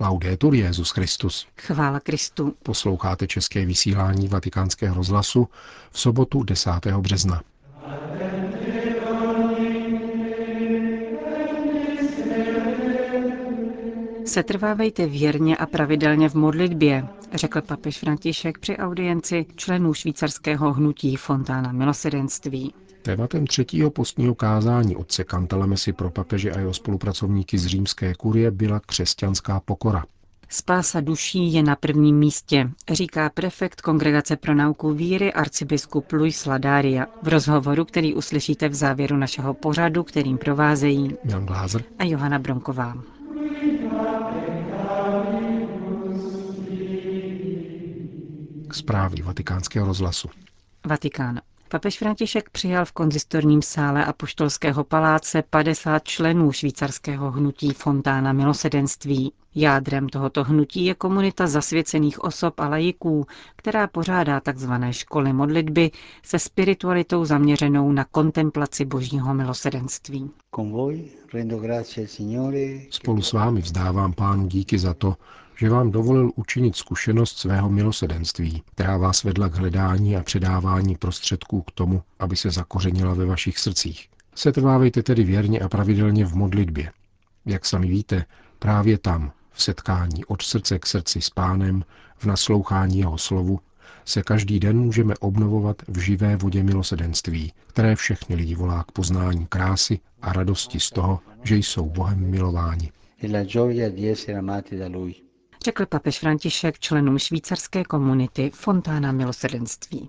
Laudetur Jezus Christus. Chvála Kristu. Posloucháte české vysílání Vatikánského rozhlasu v sobotu 10. března. Setrvávejte věrně a pravidelně v modlitbě, řekl papež František při audienci členů švýcarského hnutí Fontána milosedenství. Tématem třetího postního kázání otce Kantalamesi pro papeže a jeho spolupracovníky z římské kurie byla křesťanská pokora. Spása duší je na prvním místě, říká prefekt Kongregace pro nauku víry arcibiskup Luis Ladaria v rozhovoru, který uslyšíte v závěru našeho pořadu, kterým provázejí Jan Glázer a Johana Bronková. Zprávy vatikánského rozhlasu. Vatikán. Papež František přijal v konzistorním sále Apoštolského paláce 50 členů švýcarského hnutí Fontána milosedenství. Jádrem tohoto hnutí je komunita zasvěcených osob a lajiků, která pořádá tzv. školy modlitby se spiritualitou zaměřenou na kontemplaci božího milosedenství. Spolu s vámi vzdávám pánu díky za to, že vám dovolil učinit zkušenost svého milosedenství, která vás vedla k hledání a předávání prostředků k tomu, aby se zakořenila ve vašich srdcích. Setrvávejte tedy věrně a pravidelně v modlitbě. Jak sami víte, právě tam, v setkání od srdce k srdci s pánem, v naslouchání jeho slovu, se každý den můžeme obnovovat v živé vodě milosedenství, které všechny lidi volá k poznání krásy a radosti z toho, že jsou Bohem milováni. Řekl papež František členům švýcarské komunity Fontána milosrdenství.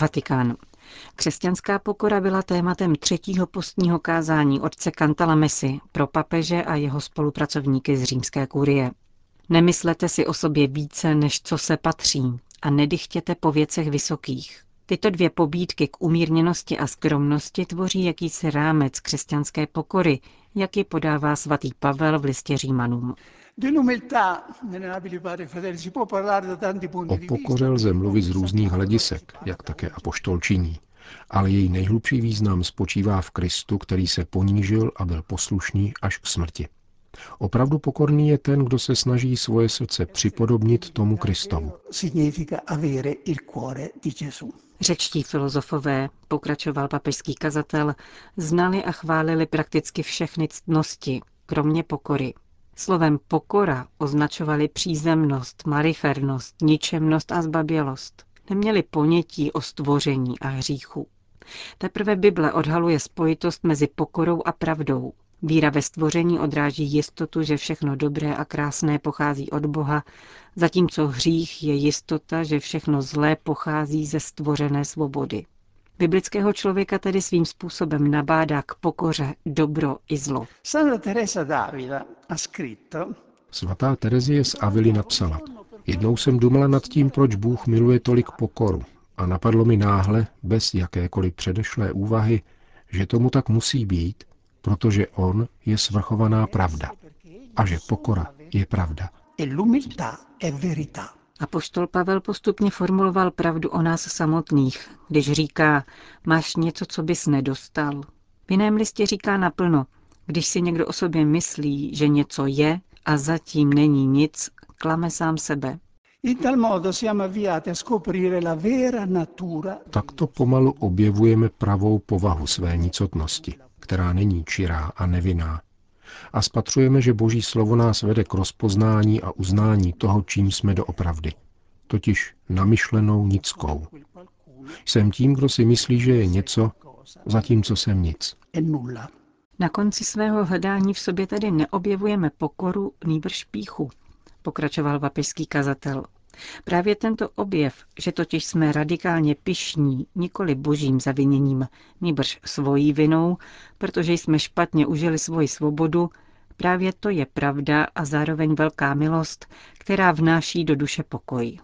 Vatikán. Křesťanská pokora byla tématem třetího postního kázání otce Cantalamesi pro papeže a jeho spolupracovníky z římské kurie. Nemyslete si o sobě více, než co se patří a nedychtěte po věcech vysokých. Tyto dvě pobídky k umírněnosti a skromnosti tvoří jakýsi rámec křesťanské pokory, jak ji podává svatý Pavel v listě Římanům. O pokoře lze mluvit z různých hledisek, jak také apoštol činí, ale její nejhlubší význam spočívá v Kristu, který se ponížil a byl poslušný až k smrti. Opravdu pokorný je ten, kdo se snaží svoje srdce připodobnit tomu Kristovu. Řečtí filozofové, pokračoval papežský kazatel, znali a chválili prakticky všechny ctnosti, kromě pokory. Slovem pokora označovali přízemnost, malichernost, ničemnost a zbabělost. Neměli ponětí o stvoření a hříchu. Teprve Bible odhaluje spojitost mezi pokorou a pravdou, Víra ve stvoření odráží jistotu, že všechno dobré a krásné pochází od Boha, zatímco hřích je jistota, že všechno zlé pochází ze stvořené svobody. Biblického člověka tedy svým způsobem nabádá k pokoře dobro i zlo. Svatá Terezie z Avily napsala, jednou jsem dumala nad tím, proč Bůh miluje tolik pokoru a napadlo mi náhle, bez jakékoliv předešlé úvahy, že tomu tak musí být, protože on je svrchovaná pravda a že pokora je pravda. A poštol Pavel postupně formuloval pravdu o nás samotných, když říká, máš něco, co bys nedostal. V jiném listě říká naplno, když si někdo o sobě myslí, že něco je a zatím není nic, klame sám sebe. Takto pomalu objevujeme pravou povahu své nicotnosti která není čirá a nevinná. A spatřujeme, že Boží slovo nás vede k rozpoznání a uznání toho, čím jsme doopravdy, totiž namyšlenou nickou. Jsem tím, kdo si myslí, že je něco, zatímco jsem nic. Na konci svého hledání v sobě tedy neobjevujeme pokoru, nýbrž píchu, pokračoval vapežský kazatel. Právě tento objev, že totiž jsme radikálně pišní, nikoli božím zaviněním, nýbrž svojí vinou, protože jsme špatně užili svoji svobodu, právě to je pravda a zároveň velká milost, která vnáší do duše pokoj.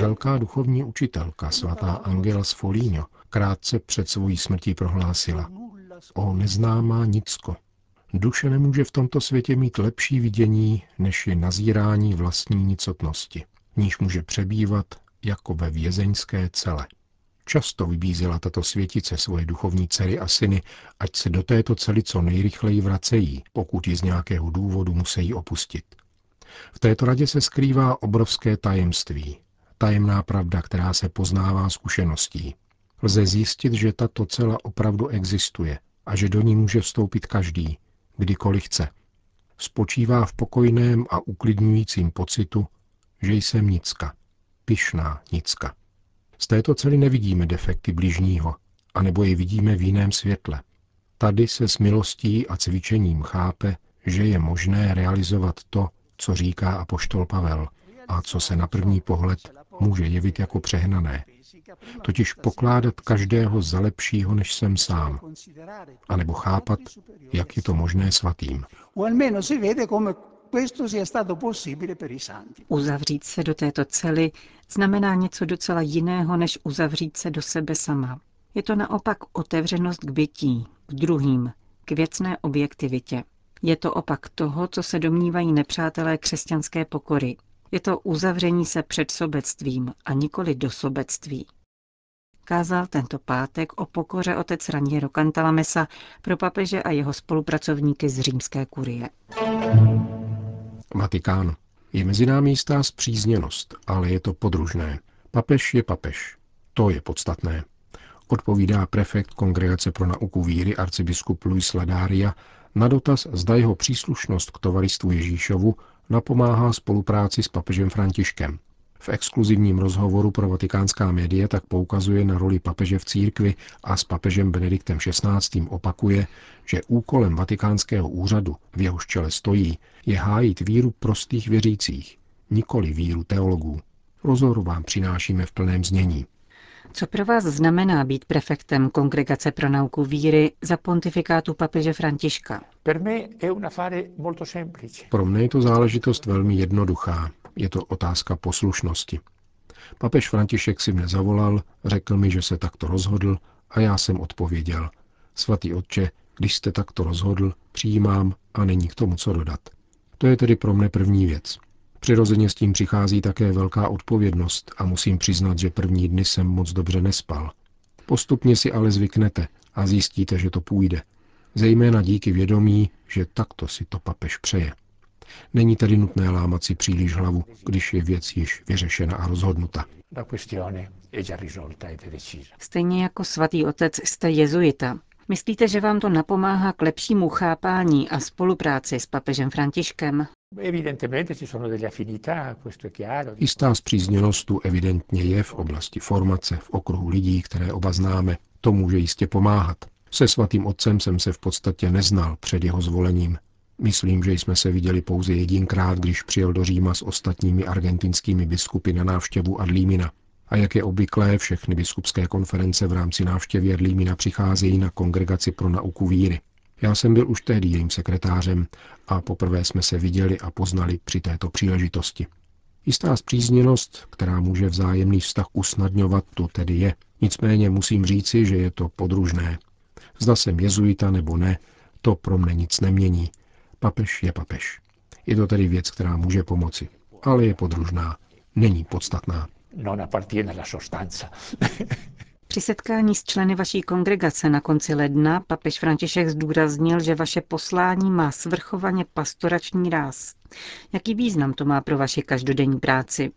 Velká duchovní učitelka, svatá Angela z Foligno, krátce před svojí smrtí prohlásila, o neznámá nicko, Duše nemůže v tomto světě mít lepší vidění, než je nazírání vlastní nicotnosti, níž může přebývat jako ve vězeňské cele. Často vybízela tato světice svoje duchovní dcery a syny, ať se do této cely co nejrychleji vracejí, pokud ji z nějakého důvodu musí opustit. V této radě se skrývá obrovské tajemství, tajemná pravda, která se poznává zkušeností. Lze zjistit, že tato cela opravdu existuje a že do ní může vstoupit každý, kdykoliv chce. Spočívá v pokojném a uklidňujícím pocitu, že jsem nicka, pyšná nicka. Z této cely nevidíme defekty bližního, anebo je vidíme v jiném světle. Tady se s milostí a cvičením chápe, že je možné realizovat to, co říká apoštol Pavel a co se na první pohled může jevit jako přehnané. Totiž pokládat každého za lepšího, než jsem sám. A nebo chápat, jak je to možné svatým. Uzavřít se do této cely znamená něco docela jiného, než uzavřít se do sebe sama. Je to naopak otevřenost k bytí, k druhým, k věcné objektivitě. Je to opak toho, co se domnívají nepřátelé křesťanské pokory. Je to uzavření se před sobectvím a nikoli do sobectví. Kázal tento pátek o pokoře otec Raniero Cantalamessa pro papeže a jeho spolupracovníky z římské kurie. Vatikán. Je mezi námi jistá zpřízněnost, ale je to podružné. Papež je papež. To je podstatné. Odpovídá prefekt Kongregace pro nauku víry arcibiskup Luis Ladária na dotaz, zda jeho příslušnost k tovaristvu Ježíšovu napomáhá spolupráci s papežem Františkem. V exkluzivním rozhovoru pro vatikánská média tak poukazuje na roli papeže v církvi a s papežem Benediktem XVI. opakuje, že úkolem vatikánského úřadu, v jehož čele stojí, je hájit víru prostých věřících, nikoli víru teologů. Rozhovoru vám přinášíme v plném znění. Co pro vás znamená být prefektem Kongregace pro nauku víry za pontifikátu papeže Františka? Pro mě je to záležitost velmi jednoduchá. Je to otázka poslušnosti. Papež František si mne zavolal, řekl mi, že se takto rozhodl a já jsem odpověděl. Svatý otče, když jste takto rozhodl, přijímám a není k tomu co dodat. To je tedy pro mne první věc. Přirozeně s tím přichází také velká odpovědnost a musím přiznat, že první dny jsem moc dobře nespal. Postupně si ale zvyknete a zjistíte, že to půjde. Zejména díky vědomí, že takto si to papež přeje. Není tedy nutné lámat si příliš hlavu, když je věc již vyřešena a rozhodnuta. Stejně jako svatý otec jste jezuita. Myslíte, že vám to napomáhá k lepšímu chápání a spolupráci s papežem Františkem? Jistá zpřízněnost tu evidentně je v oblasti formace, v okruhu lidí, které oba známe. To může jistě pomáhat. Se svatým otcem jsem se v podstatě neznal před jeho zvolením. Myslím, že jsme se viděli pouze jedinkrát, když přijel do Říma s ostatními argentinskými biskupy na návštěvu Adlímina. A jak je obvyklé, všechny biskupské konference v rámci návštěvy Adlímina přicházejí na kongregaci pro nauku víry. Já jsem byl už tehdy jejím sekretářem a poprvé jsme se viděli a poznali při této příležitosti. Jistá zpřízněnost, která může vzájemný vztah usnadňovat, tu tedy je. Nicméně musím říci, že je to podružné. Zda jsem jezuita nebo ne, to pro mne nic nemění. Papež je papež. Je to tedy věc, která může pomoci, ale je podružná, není podstatná. Non appartiene alla sostanza. Při setkání s členy vaší kongregace na konci ledna papež František zdůraznil, že vaše poslání má svrchovaně pastorační ráz. Jaký význam to má pro vaši každodenní práci?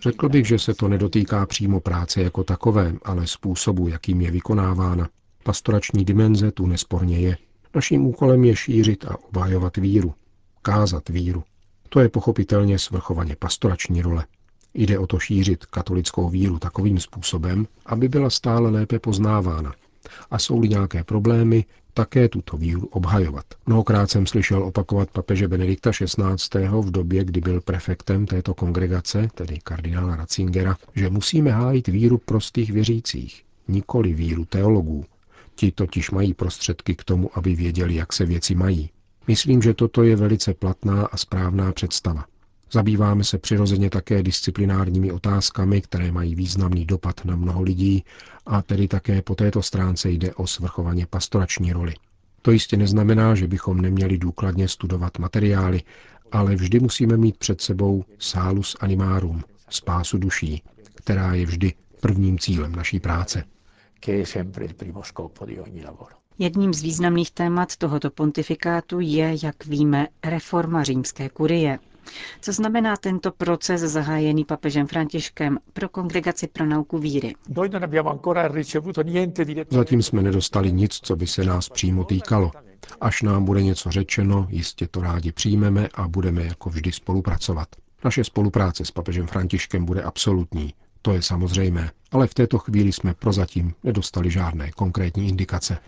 Řekl bych, že se to nedotýká přímo práce jako takové, ale způsobu, jakým je vykonávána. Pastorační dimenze tu nesporně je. Naším úkolem je šířit a obhajovat víru, kázat víru. To je pochopitelně svrchovaně pastorační role. Jde o to šířit katolickou víru takovým způsobem, aby byla stále lépe poznávána. A jsou-li nějaké problémy, také tuto víru obhajovat. Mnohokrát jsem slyšel opakovat papeže Benedikta XVI. v době, kdy byl prefektem této kongregace, tedy kardinála Ratzingera, že musíme hájit víru prostých věřících, nikoli víru teologů. Ti totiž mají prostředky k tomu, aby věděli, jak se věci mají. Myslím, že toto je velice platná a správná představa. Zabýváme se přirozeně také disciplinárními otázkami, které mají významný dopad na mnoho lidí a tedy také po této stránce jde o svrchovaně pastorační roli. To jistě neznamená, že bychom neměli důkladně studovat materiály, ale vždy musíme mít před sebou salus animarum, spásu duší, která je vždy prvním cílem naší práce. Jedním z významných témat tohoto pontifikátu je, jak víme, reforma římské kurie. Co znamená tento proces zahájený papežem Františkem pro kongregaci pro nauku víry? Zatím jsme nedostali nic, co by se nás přímo týkalo. Až nám bude něco řečeno, jistě to rádi přijmeme a budeme jako vždy spolupracovat. Naše spolupráce s papežem Františkem bude absolutní, to je samozřejmé, ale v této chvíli jsme prozatím nedostali žádné konkrétní indikace.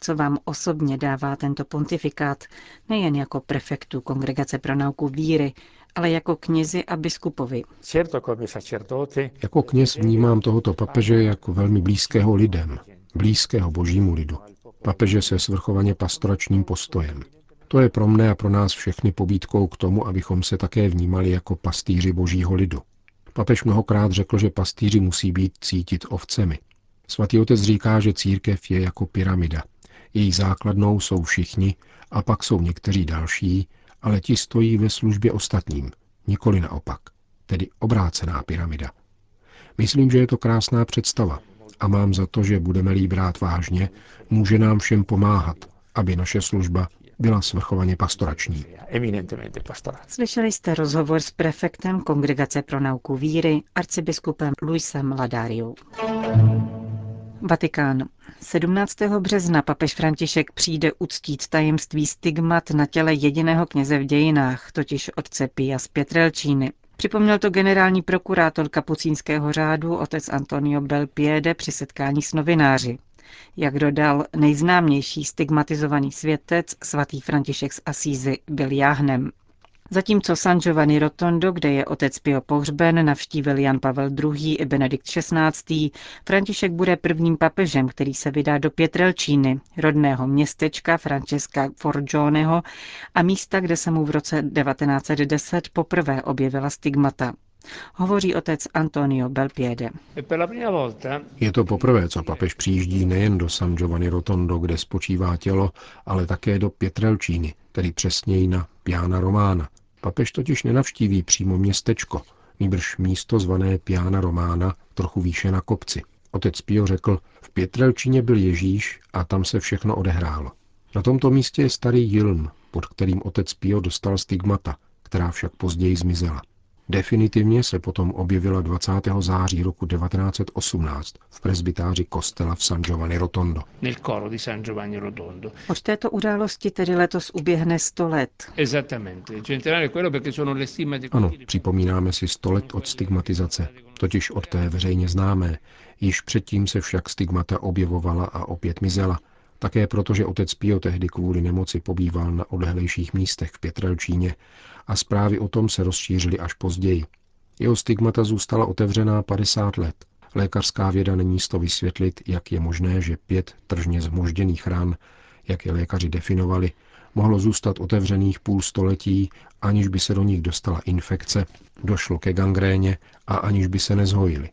Co vám osobně dává tento pontifikát, nejen jako prefektu Kongregace pro nauku víry, ale jako knězi a biskupovi? Jako kněz vnímám tohoto papeže jako velmi blízkého lidem, blízkého božímu lidu. Papeže se svrchovaně pastoračním postojem. To je pro mne a pro nás všechny pobídkou k tomu, abychom se také vnímali jako pastýři božího lidu. Papež mnohokrát řekl, že pastýři musí být cítit ovcemi. Svatý otec říká, že církev je jako pyramida. Její základnou jsou všichni a pak jsou někteří další, ale ti stojí ve službě ostatním, nikoli naopak, tedy obrácená pyramida. Myslím, že je to krásná představa a mám za to, že budeme-li brát vážně, může nám všem pomáhat, aby naše služba byla svrchovaně pastorační. Slyšeli jste rozhovor s prefektem Kongregace pro nauku víry, arcibiskupem Luisem Ladáriou. Vatikán. 17. března papež František přijde uctít tajemství stigmat na těle jediného kněze v dějinách, totiž otce Pia z Pětrelčíny. Připomněl to generální prokurátor kapucínského řádu otec Antonio Belpiede při setkání s novináři. Jak dodal, nejznámější stigmatizovaný světec, svatý František z Asízy, byl jáhnem. Zatímco San Giovanni Rotondo, kde je otec Pio pohřben, navštívil Jan Pavel II. i Benedikt XVI., František bude prvním papežem, který se vydá do Pietrelčíny, rodného městečka Francesca Forgioneho a místa, kde se mu v roce 1910 poprvé objevila stigmata. Hovoří otec Antonio Belpiede. Je to poprvé, co papež přijíždí nejen do San Giovanni Rotondo, kde spočívá tělo, ale také do Pietrelčíny, tedy přesněji na Piana Romána. Papež totiž nenavštíví přímo městečko, nýbrž místo zvané Piana Romána, trochu výše na kopci. Otec Pio řekl, v Pětrelčině byl Ježíš a tam se všechno odehrálo. Na tomto místě je starý Jilm, pod kterým otec Pio dostal stigmata, která však později zmizela. Definitivně se potom objevila 20. září roku 1918 v presbytáři kostela v San Giovanni Rotondo. Od této události tedy letos uběhne 100 let. Ano, připomínáme si 100 let od stigmatizace, totiž od té veřejně známé. Již předtím se však stigmata objevovala a opět mizela, také proto, že otec Pio tehdy kvůli nemoci pobýval na odlehlejších místech v Pětrelčíně a zprávy o tom se rozšířily až později. Jeho stigmata zůstala otevřená 50 let. Lékařská věda není to vysvětlit, jak je možné, že pět tržně zmožděných ran, jak je lékaři definovali, mohlo zůstat otevřených půl století, aniž by se do nich dostala infekce, došlo ke gangréně a aniž by se nezhojili.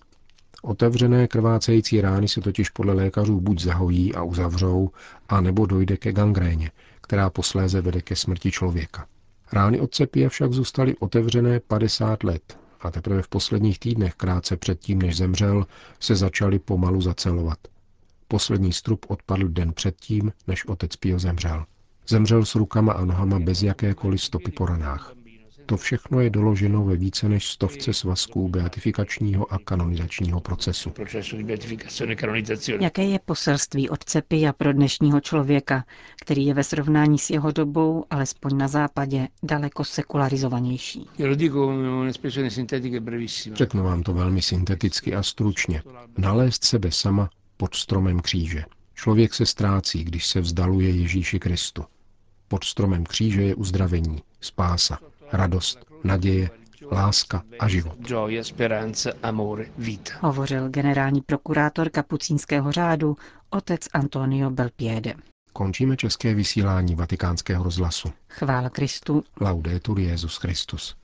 Otevřené krvácející rány se totiž podle lékařů buď zahojí a uzavřou, a nebo dojde ke gangréně, která posléze vede ke smrti člověka. Rány od cepie však zůstaly otevřené 50 let a teprve v posledních týdnech krátce předtím, než zemřel, se začaly pomalu zacelovat. Poslední strup odpadl den předtím, než otec Pio zemřel. Zemřel s rukama a nohama bez jakékoliv stopy po ranách. To všechno je doloženo ve více než stovce svazků beatifikačního a kanonizačního procesu. Jaké je poselství otce Pia pro dnešního člověka, který je ve srovnání s jeho dobou, alespoň na západě, daleko sekularizovanější? Řeknu vám to velmi synteticky a stručně. Nalézt sebe sama pod stromem kříže. Člověk se ztrácí, když se vzdaluje Ježíši Kristu. Pod stromem kříže je uzdravení, spása, radost, naděje, láska a život. Hovořil generální prokurátor kapucínského řádu otec Antonio Belpiede. Končíme české vysílání vatikánského rozhlasu. Chvála Kristu. Laudetur Jezus Christus.